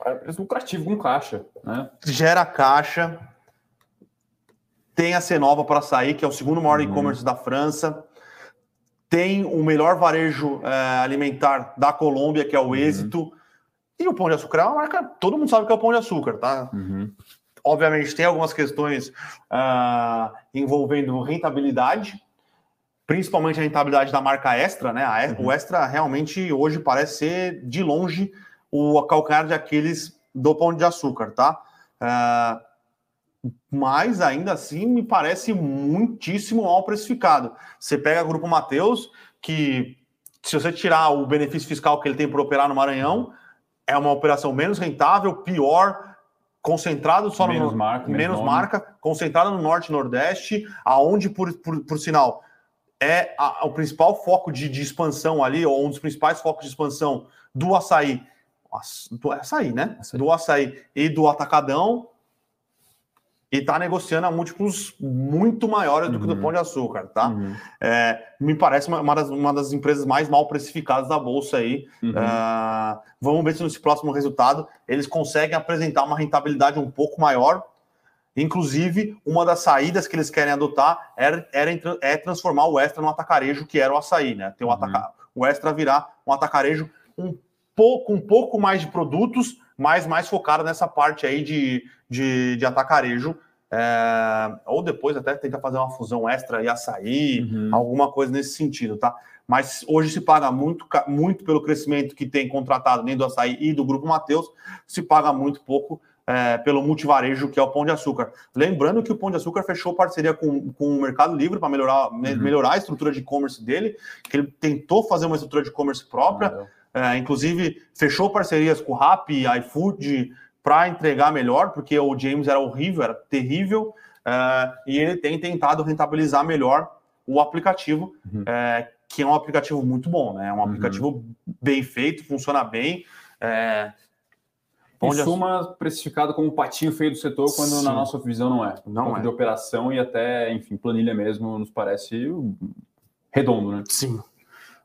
É lucrativo com caixa, né? Gera caixa. Tem a Cenova para sair, que é o segundo maior uhum. e-commerce da França. Tem o melhor varejo é, alimentar da Colômbia, que é o uhum. Êxito. E o Pão de Açúcar é uma marca, todo mundo sabe que é o Pão de Açúcar, tá? Uhum. Obviamente tem algumas questões uh, envolvendo rentabilidade, principalmente a rentabilidade da marca Extra, né? Uhum. O Extra realmente hoje parece ser de longe o calcanhar de Aquiles do Pão de Açúcar, tá? Uh, mas ainda assim me parece muitíssimo mal precificado. Você pega o Grupo Mateus, que se você tirar o benefício fiscal que ele tem por operar no Maranhão, é uma operação menos rentável, pior, concentrado só menos no marca, menos marca, concentrado no norte e nordeste, aonde por, por, por sinal é a, o principal foco de, de, expansão ali, ou um dos principais focos de expansão do açaí, do açaí, né? Açaí. Do açaí e do atacadão, e está negociando a múltiplos muito maiores do uhum. que do. Pão de Açúcar, tá? Uhum. É, me parece uma, uma, das, uma, das, empresas mais mal precificadas da Bolsa aí. Uhum. Uh, vamos ver se nesse próximo resultado eles conseguem apresentar uma rentabilidade um pouco maior. Inclusive, uma das saídas que eles querem adotar era, era é transformar o Extra no atacarejo, que era o açaí, né? Ter o, ataca, uhum. o Extra virar um atacarejo um pouco, um pouco mais de produtos, mas mais focado nessa parte aí de, de, de atacarejo. É, ou depois até tentar fazer uma fusão extra e açaí, uhum. alguma coisa nesse sentido, tá? Mas hoje se paga muito, muito pelo crescimento que tem contratado nem do açaí e do Grupo Mateus, se paga muito pouco é, pelo multivarejo que é o Pão de Açúcar. Lembrando que o Pão de Açúcar fechou parceria com, com o Mercado Livre para melhorar, uhum. melhorar a estrutura de e-commerce dele, que ele tentou fazer uma estrutura de e-commerce própria, é, inclusive fechou parcerias com o Rappi, iFood, para entregar melhor, porque o James era horrível, era terrível, uh, e ele tem tentado rentabilizar melhor o aplicativo, uhum. uh, que é um aplicativo muito bom, né? É um uhum. aplicativo uhum. bem feito, funciona bem. É... Em suma, precificado como patinho feio do setor, quando Sim. na nossa visão não é. Não é. de operação e até, enfim, planilha mesmo, nos parece redondo, né? Sim.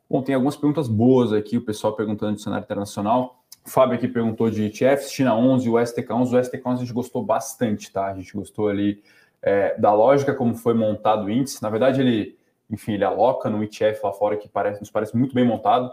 Bom, tem algumas perguntas boas aqui, o pessoal perguntando de cenário internacional. O Fábio aqui perguntou de ETFs, China 11, o STK11. O STK11 a gente gostou bastante, tá? A gente gostou ali é, da lógica como foi montado o índice. Na verdade, ele, enfim, ele aloca no ETF lá fora que parece, nos parece muito bem montado.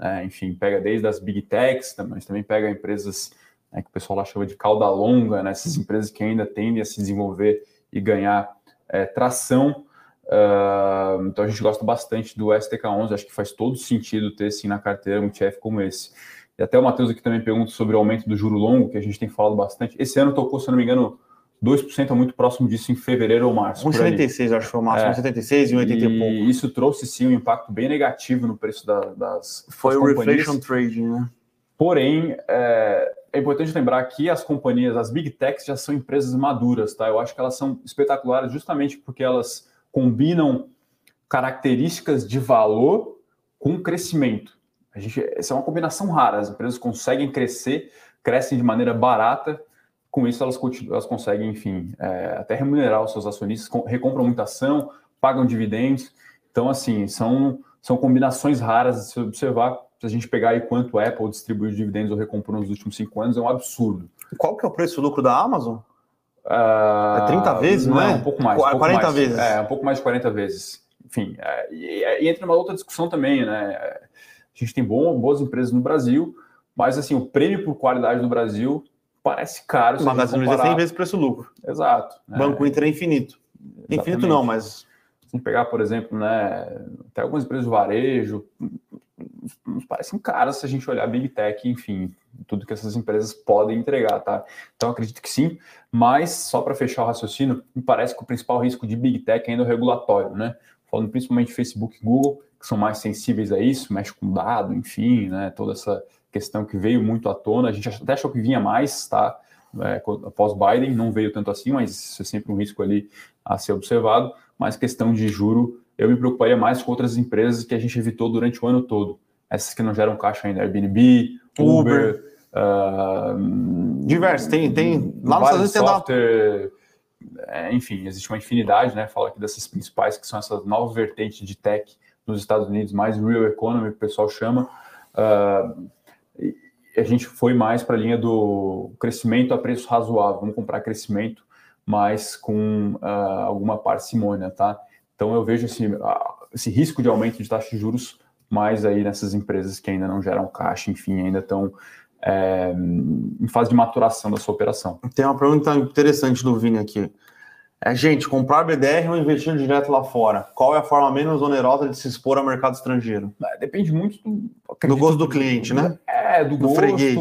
É, enfim, pega desde as big techs, mas também pega empresas né, que o pessoal lá chama de cauda longa, né, essas empresas que ainda tendem a se desenvolver e ganhar é, tração. Uh, então a gente gosta bastante do STK11, acho que faz todo sentido ter sim na carteira um ETF como esse. E até o Matheus aqui também pergunta sobre o aumento do juro longo, que a gente tem falado bastante. Esse ano tocou, se não me engano, 2% é muito próximo disso em fevereiro ou março. 1,76 acho que foi o máximo, é, 1,76 e 1,80 e, e pouco. isso trouxe sim um impacto bem negativo no preço da, das Foi das o reflation trading, né? Porém, é, é, importante lembrar que as companhias, as big techs já são empresas maduras, tá? Eu acho que elas são espetaculares justamente porque elas combinam características de valor com crescimento. A gente, essa é uma combinação rara. As empresas conseguem crescer, crescem de maneira barata. Com isso, elas, elas conseguem, enfim, é, até remunerar os seus acionistas, recompram muita ação, pagam dividendos. Então, assim, são, são combinações raras de se observar. Se a gente pegar aí quanto a Apple distribuiu dividendos ou recomprou nos últimos cinco anos, é um absurdo. Qual que é o preço lucro da Amazon? Uh, é 30 vezes, não, não é? Um pouco mais. Um pouco 40 mais. vezes. É, um pouco mais de 40 vezes. Enfim, é, e, e entra uma outra discussão também, né? A gente tem bom, boas empresas no Brasil, mas assim, o prêmio por qualidade no Brasil parece caro. Magazine Luiza é 100 vezes preço-lucro. Exato. Banco é... Inter é infinito. Exatamente. Infinito não, mas... Se pegar, por exemplo, né, até algumas empresas de varejo, nos parecem caras se a gente olhar Big Tech, enfim, tudo que essas empresas podem entregar, tá? Então, acredito que sim, mas só para fechar o raciocínio, me parece que o principal risco de Big Tech ainda é o regulatório, né? Falando principalmente Facebook e Google, que são mais sensíveis a isso, mexe com dado, enfim, né, toda essa questão que veio muito à tona. A gente até achou que vinha mais, tá? É, após Biden, não veio tanto assim, mas isso é sempre um risco ali a ser observado. Mas questão de juro, eu me preocuparia mais com outras empresas que a gente evitou durante o ano todo. Essas que não geram caixa ainda, Airbnb, Uber, Uber uh, diversos. Tem, tem lá nos Estados Unidos software, é, enfim, existe uma infinidade, né? Fala aqui dessas principais que são essas novas vertentes de tech nos Estados Unidos, mais real economy, que o pessoal chama. Uh, a gente foi mais para a linha do crescimento a preço razoável, vamos comprar crescimento, mas com uh, alguma parcimônia, tá? Então eu vejo esse, uh, esse risco de aumento de taxa de juros mais aí nessas empresas que ainda não geram caixa, enfim, ainda estão é, em fase de maturação da sua operação. Tem uma pergunta interessante do Vini aqui. É, gente, comprar BDR ou investir direto lá fora? Qual é a forma menos onerosa de se expor ao mercado estrangeiro? É, depende muito do, do gosto do cliente, né? É, do, do gosto. Freguês.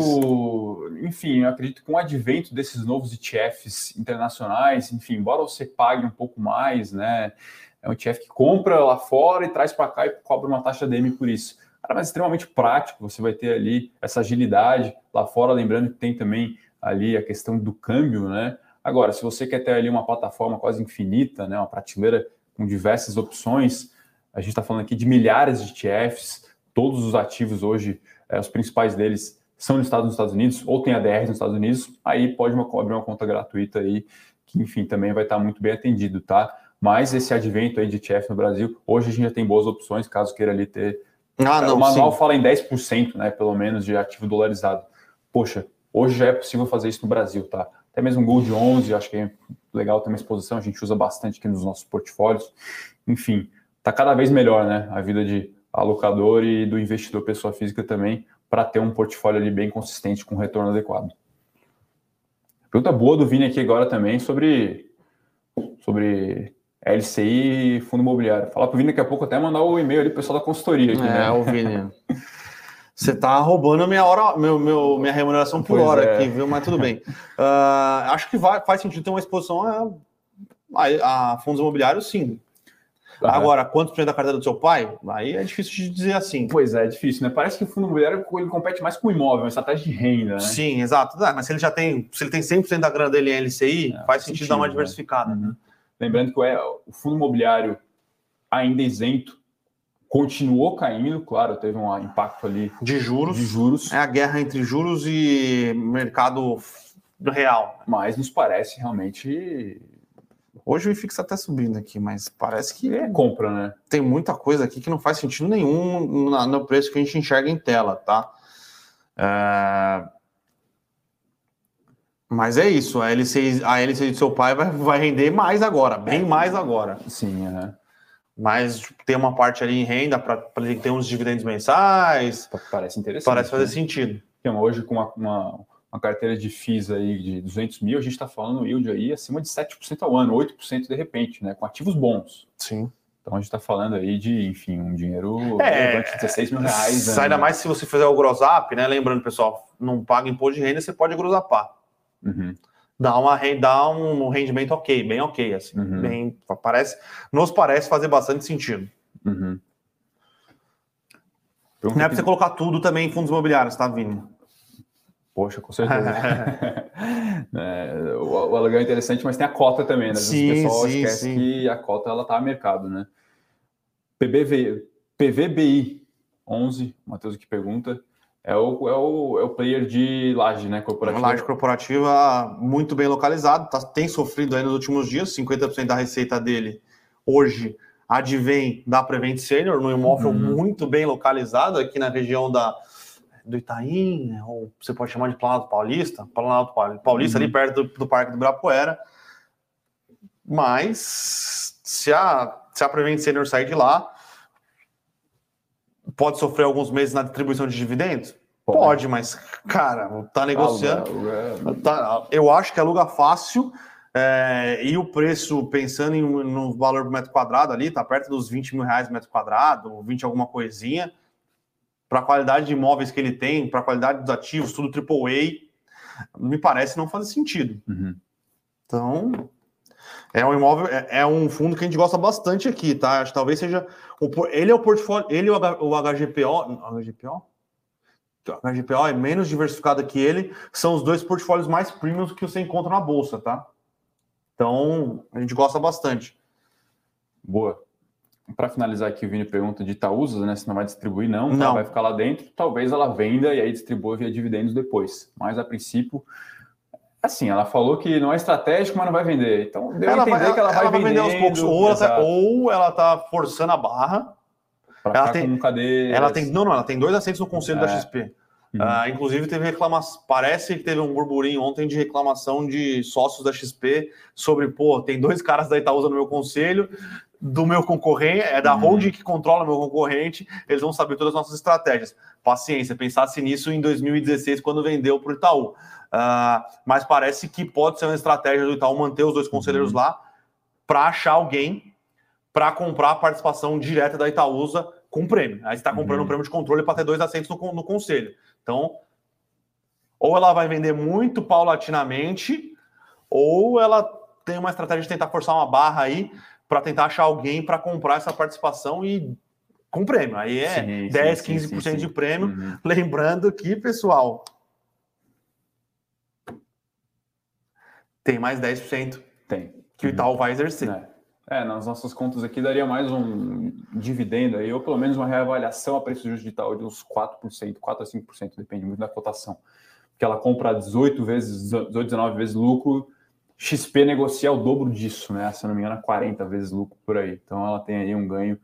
Enfim, eu acredito que com o advento desses novos ETFs internacionais, enfim, embora você pague um pouco mais, né? É um ETF que compra lá fora e traz para cá e cobra uma taxa DM por isso. Cara, mas é extremamente prático, você vai ter ali essa agilidade lá fora, lembrando que tem também ali a questão do câmbio, né? Agora, se você quer ter ali uma plataforma quase infinita, né, uma prateleira com diversas opções, a gente está falando aqui de milhares de ETFs, todos os ativos hoje, é, os principais deles são listados nos Estados Unidos ou tem ADR nos Estados Unidos, aí pode uma, abrir uma conta gratuita aí, que enfim também vai estar muito bem atendido, tá? Mas esse advento aí de ETF no Brasil, hoje a gente já tem boas opções, caso queira ali ter. Ah, não, o manual sim. fala em 10%, né? Pelo menos de ativo dolarizado. Poxa, hoje já é possível fazer isso no Brasil, tá? Até mesmo Gold 11, acho que é legal ter uma exposição, a gente usa bastante aqui nos nossos portfólios. Enfim, tá cada vez melhor, né? A vida de alocador e do investidor pessoa física também, para ter um portfólio ali bem consistente com retorno adequado. Pergunta boa do Vini aqui agora também sobre, sobre LCI e fundo imobiliário. Falar para o Vini daqui a pouco até mandar o e-mail ali pro pessoal da consultoria. Aqui, é, né? o Vini. Você tá roubando minha hora, meu, meu, minha remuneração por pois hora é. aqui, viu? Mas tudo bem. Uh, acho que vai, faz sentido ter uma exposição a, a, a fundos imobiliários, sim. Uhum. Agora, quanto por da carteira do seu pai? Aí é difícil de dizer assim. Pois é, é difícil, né? Parece que o fundo imobiliário ele compete mais com o imóvel, uma estratégia de renda, né? Sim, exato. mas se ele já tem, se ele tem 100% da grana dele em LCI, é, faz sentido, sentido, dar uma né? diversificada. Uhum. Lembrando que o, o fundo imobiliário ainda isento continuou caindo, claro, teve um impacto ali de juros. De juros. É a guerra entre juros e mercado real. Mas nos parece realmente Hoje o IFIX está até subindo aqui, mas parece que. É compra, né? Tem muita coisa aqui que não faz sentido nenhum no preço que a gente enxerga em tela, tá? É... Mas é isso, a LC, a LC do seu pai vai, vai render mais agora, bem mais agora. Sim, é. Mas tipo, tem uma parte ali em renda para ter uns dividendos mensais. Parece interessante. Parece fazer né? sentido. Hoje, com uma, uma uma carteira de FIIs aí de 200 mil, a gente está falando yield aí acima de 7% ao ano, 8% de repente, né? Com ativos bons. Sim. Então a gente está falando aí de, enfim, um dinheiro é, de 16 mil reais. Né? Ainda né? mais se você fizer o gross up, né? Lembrando, pessoal, não paga imposto de renda, você pode gross upar. Uhum. Dá, uma, dá um rendimento ok, bem ok, assim. Uhum. Bem, parece, nos parece fazer bastante sentido. Uhum. Não é para você colocar tudo também em fundos imobiliários, tá, Vini? Poxa, com certeza. é, o, o aluguel é interessante, mas tem a cota também, né? Sim, o pessoal sim, esquece sim. que a cota ela tá a mercado, né? PBV, PVBI 11, o Matheus aqui pergunta, é o, é, o, é o player de laje, né? Corporativa. Laje corporativa muito bem localizado, tá, tem sofrido aí nos últimos dias, 50% da receita dele hoje advém da Prevent Senior, num imóvel uhum. muito bem localizado aqui na região da, do Itaim, né, ou você pode chamar de Planalto Paulista, Planalto Paulista, uhum. ali perto do, do, Parque do Ibirapuera. Mas se a, se a Prevent Senior sair de lá, pode sofrer alguns meses na distribuição de dividendos? Pode, pode mas, cara, tá negociando. Tá, eu acho que aluga fácil. É, e o preço, pensando em, no valor por metro quadrado ali, tá perto dos 20 mil reais metro quadrado, 20 alguma coisinha para a qualidade de imóveis que ele tem, para a qualidade dos ativos, tudo AAA, me parece não fazer sentido. Uhum. Então, é um imóvel, é, é, um fundo que a gente gosta bastante aqui, tá? Acho que talvez seja. O, ele é o portfólio, ele e o, o HGPO. HGPO? O HGPO é menos diversificado que ele, são os dois portfólios mais premiums que você encontra na bolsa, tá? Então, a gente gosta bastante. Boa para finalizar aqui, o Vini pergunta de Itaúsa, né? Se não vai distribuir, não, tá? não. Tá, vai ficar lá dentro. Talvez ela venda e aí distribua via dividendos depois. Mas a princípio, assim, ela falou que não é estratégico, mas não vai vender. Então deu ela a entender vai, que ela, ela vai, vender aos poucos. Ou ela, tá, ou ela tá forçando a barra. ela tem, um? Ela tem, não, não, ela tem dois assentos no conselho é. da XP. Uhum. Uh, inclusive teve reclamação, parece que teve um burburinho ontem de reclamação de sócios da XP sobre, pô, tem dois caras da Itaúsa no meu conselho, do meu concorrente, é da uhum. holding que controla o meu concorrente, eles vão saber todas as nossas estratégias. Paciência, pensasse nisso em 2016, quando vendeu para o Itaú. Uh, mas parece que pode ser uma estratégia do Itaú manter os dois conselheiros uhum. lá para achar alguém para comprar a participação direta da Itaúsa com prêmio. Aí você está comprando uhum. um prêmio de controle para ter dois assentos no, no conselho. Então, ou ela vai vender muito paulatinamente, ou ela tem uma estratégia de tentar forçar uma barra aí para tentar achar alguém para comprar essa participação e com prêmio. Aí é sim, 10, sim, 15% sim, de prêmio. Uhum. Lembrando que, pessoal, Tem mais 10%. Tem. Que o Itaú vai exercer. É. é. nas nossas contas aqui daria mais um dividendo aí, ou pelo menos uma reavaliação a preço justo de Itaú de uns 4%, 4 a 5%, depende muito da cotação. Porque ela compra 18 vezes, 18, 19 vezes lucro, XP negocia o dobro disso, né? Se não me engano, 40 vezes lucro por aí. Então ela tem aí um ganho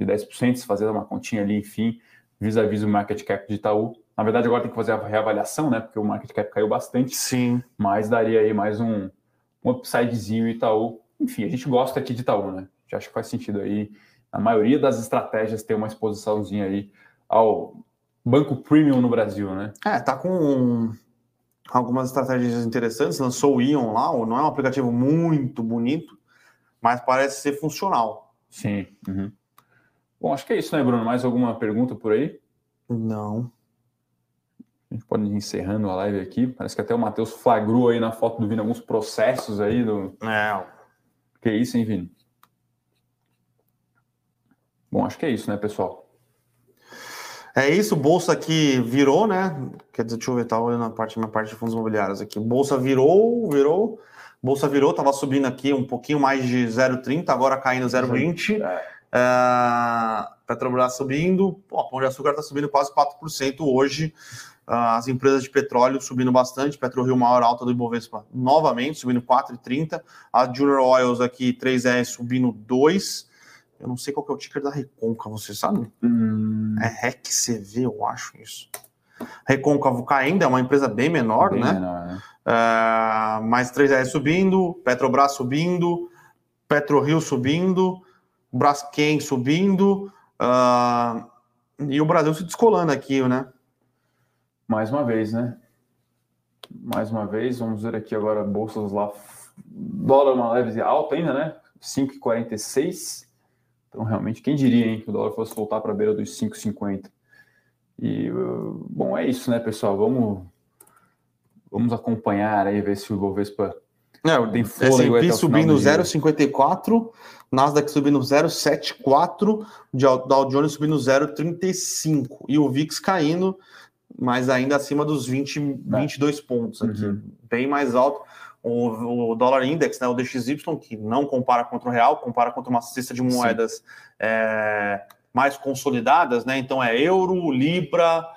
de 10%, se fazer uma continha ali, enfim, vis-a-vis o market cap de Itaú. Na verdade, agora tem que fazer a reavaliação, né? Porque o market cap caiu bastante. Sim. Mas daria aí mais um, um upsidezinho Itaú. Enfim, a gente gosta aqui de Itaú, né? Já acho que faz sentido aí. A maioria das estratégias ter uma exposiçãozinha aí ao banco premium no Brasil, né? É, tá com algumas estratégias interessantes. Lançou o Ion lá, não é um aplicativo muito bonito, mas parece ser funcional. Sim. Uhum. Bom, acho que é isso, né, Bruno? Mais alguma pergunta por aí? Não. A gente pode ir encerrando a live aqui. Parece que até o Matheus flagrou aí na foto do Vini alguns processos aí do. É. Que isso, hein, Vini? Bom, acho que é isso, né, pessoal? É isso, bolsa aqui virou, né? Quer dizer, deixa eu ver, tá olhando a parte, minha parte de fundos imobiliários aqui. Bolsa virou, virou. Bolsa virou, tava subindo aqui um pouquinho mais de 0,30, agora caindo 0,20. É. É, Petrobras subindo, o Pão de Açúcar está subindo quase 4% hoje. Uh, as empresas de petróleo subindo bastante, PetroRio maior alta do Ibovespa novamente, subindo 4,30. A Junior Oils aqui, 3E subindo 2. Eu não sei qual que é o ticker da Recôncavo, você sabe? Hum. É RECCV, eu acho isso. Recôncavo caindo, é uma empresa bem menor, bem né? Menor, né? Uh, mais 3E subindo, Petrobras subindo, PetroRio subindo, Braskem subindo uh, e o Brasil se descolando aqui, né? Mais uma vez, né? Mais uma vez, vamos ver aqui agora bolsas lá. Dólar uma leve alta ainda, né? 5,46. Então, realmente, quem diria, hein, que o dólar fosse voltar para a beira dos 5,50. E, bom, é isso, né, pessoal? Vamos, vamos acompanhar aí, ver se o Ibovespa é, tem fôlego S&P subindo 0,54, Nasdaq subindo 0,74, Dow Jones subindo 0,35 e o VIX caindo, mas ainda acima dos 20, 22 é. pontos aqui, uhum. bem mais alto. O, o, dólar index, né, o DXY, que não compara contra o real, compara contra uma cesta de moedas é, mais consolidadas, né? Então é euro, libra,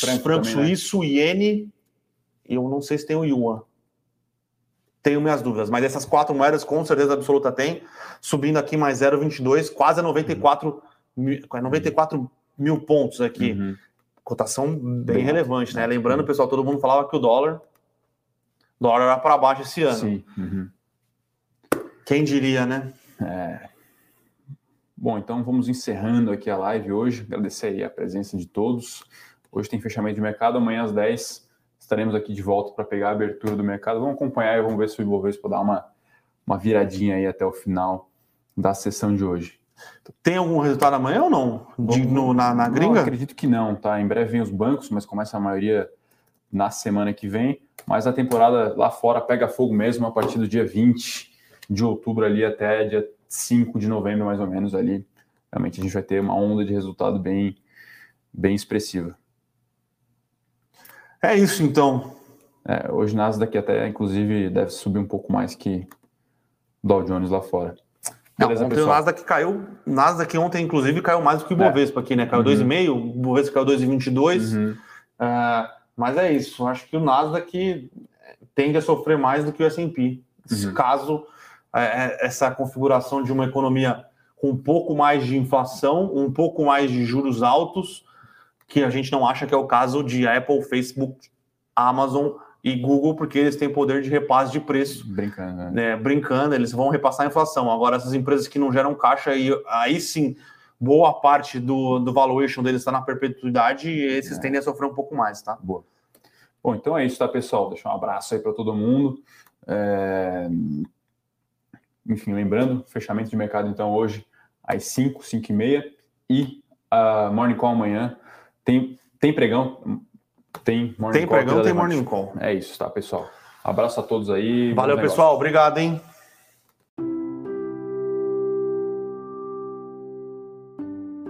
franco, franco também, né? suíço, né? iene, eu não sei se tem o yuan tenho minhas dúvidas, mas essas quatro moedas com certeza absoluta tem, subindo aqui mais 0,22, quase a 94, mil, 94 mil pontos aqui. Uhum. Cotação bem, bem relevante, né? Lembrando, pessoal, todo mundo falava que o dólar, dólar era para baixo esse ano. Sim. Uhum. Quem diria, né? É. Bom, então vamos encerrando aqui a live hoje. Agradecer aí a presença de todos. Hoje tem fechamento de mercado, amanhã às 10 estaremos aqui de volta para pegar a abertura do mercado. Vamos acompanhar e vamos ver se o Ibovespa dá uma, uma viradinha aí até o final da sessão de hoje. Tem algum resultado amanhã ou não? De, no, na, na gringa? Não, acredito que não, tá? Em breve vem os bancos, mas começa a maioria na semana que vem. Mas a temporada lá fora pega fogo mesmo a partir do dia 20 de outubro ali até dia 5 de novembro, mais ou menos ali. Realmente a gente vai ter uma onda de resultado bem, bem expressiva. É isso então. É, hoje Nasdaq até, inclusive, deve subir um pouco mais que Dow Jones lá fora. Beleza, Não, ontem pessoal? o Nasdaq caiu, Nasdaq ontem, inclusive, caiu mais do que o é. Bovespa é. aqui, né? Caiu uhum. 2,5, o Bovespa caiu 2,22. Uhum. Uh, mas é isso, acho que o Nasdaq tende a sofrer mais do que o S&P. Uhum. Caso é, é, essa configuração de uma economia com um pouco mais de inflação, um pouco mais de juros altos, que a gente não acha que é o caso de Apple, Facebook, Amazon e Google, porque eles têm poder de repasse de preço. Brincando. Né? né? Brincando, eles vão repassar a inflação. Agora, essas empresas que não geram caixa, aí, aí sim, boa parte do, do valuation deles está na perpetuidade e esses é. tendem a sofrer um pouco mais, tá? Boa. Bom, então é isso, tá, pessoal? Deixa um abraço aí para todo mundo. É... Enfim, lembrando, fechamento de mercado, então, hoje às 5, 5 e meia e a Morning Call amanhã tem, tem pregão? Tem morning Tem pregão, tem morning call. É isso, tá, pessoal? Abraço a todos aí. Valeu, pessoal. Obrigado, hein?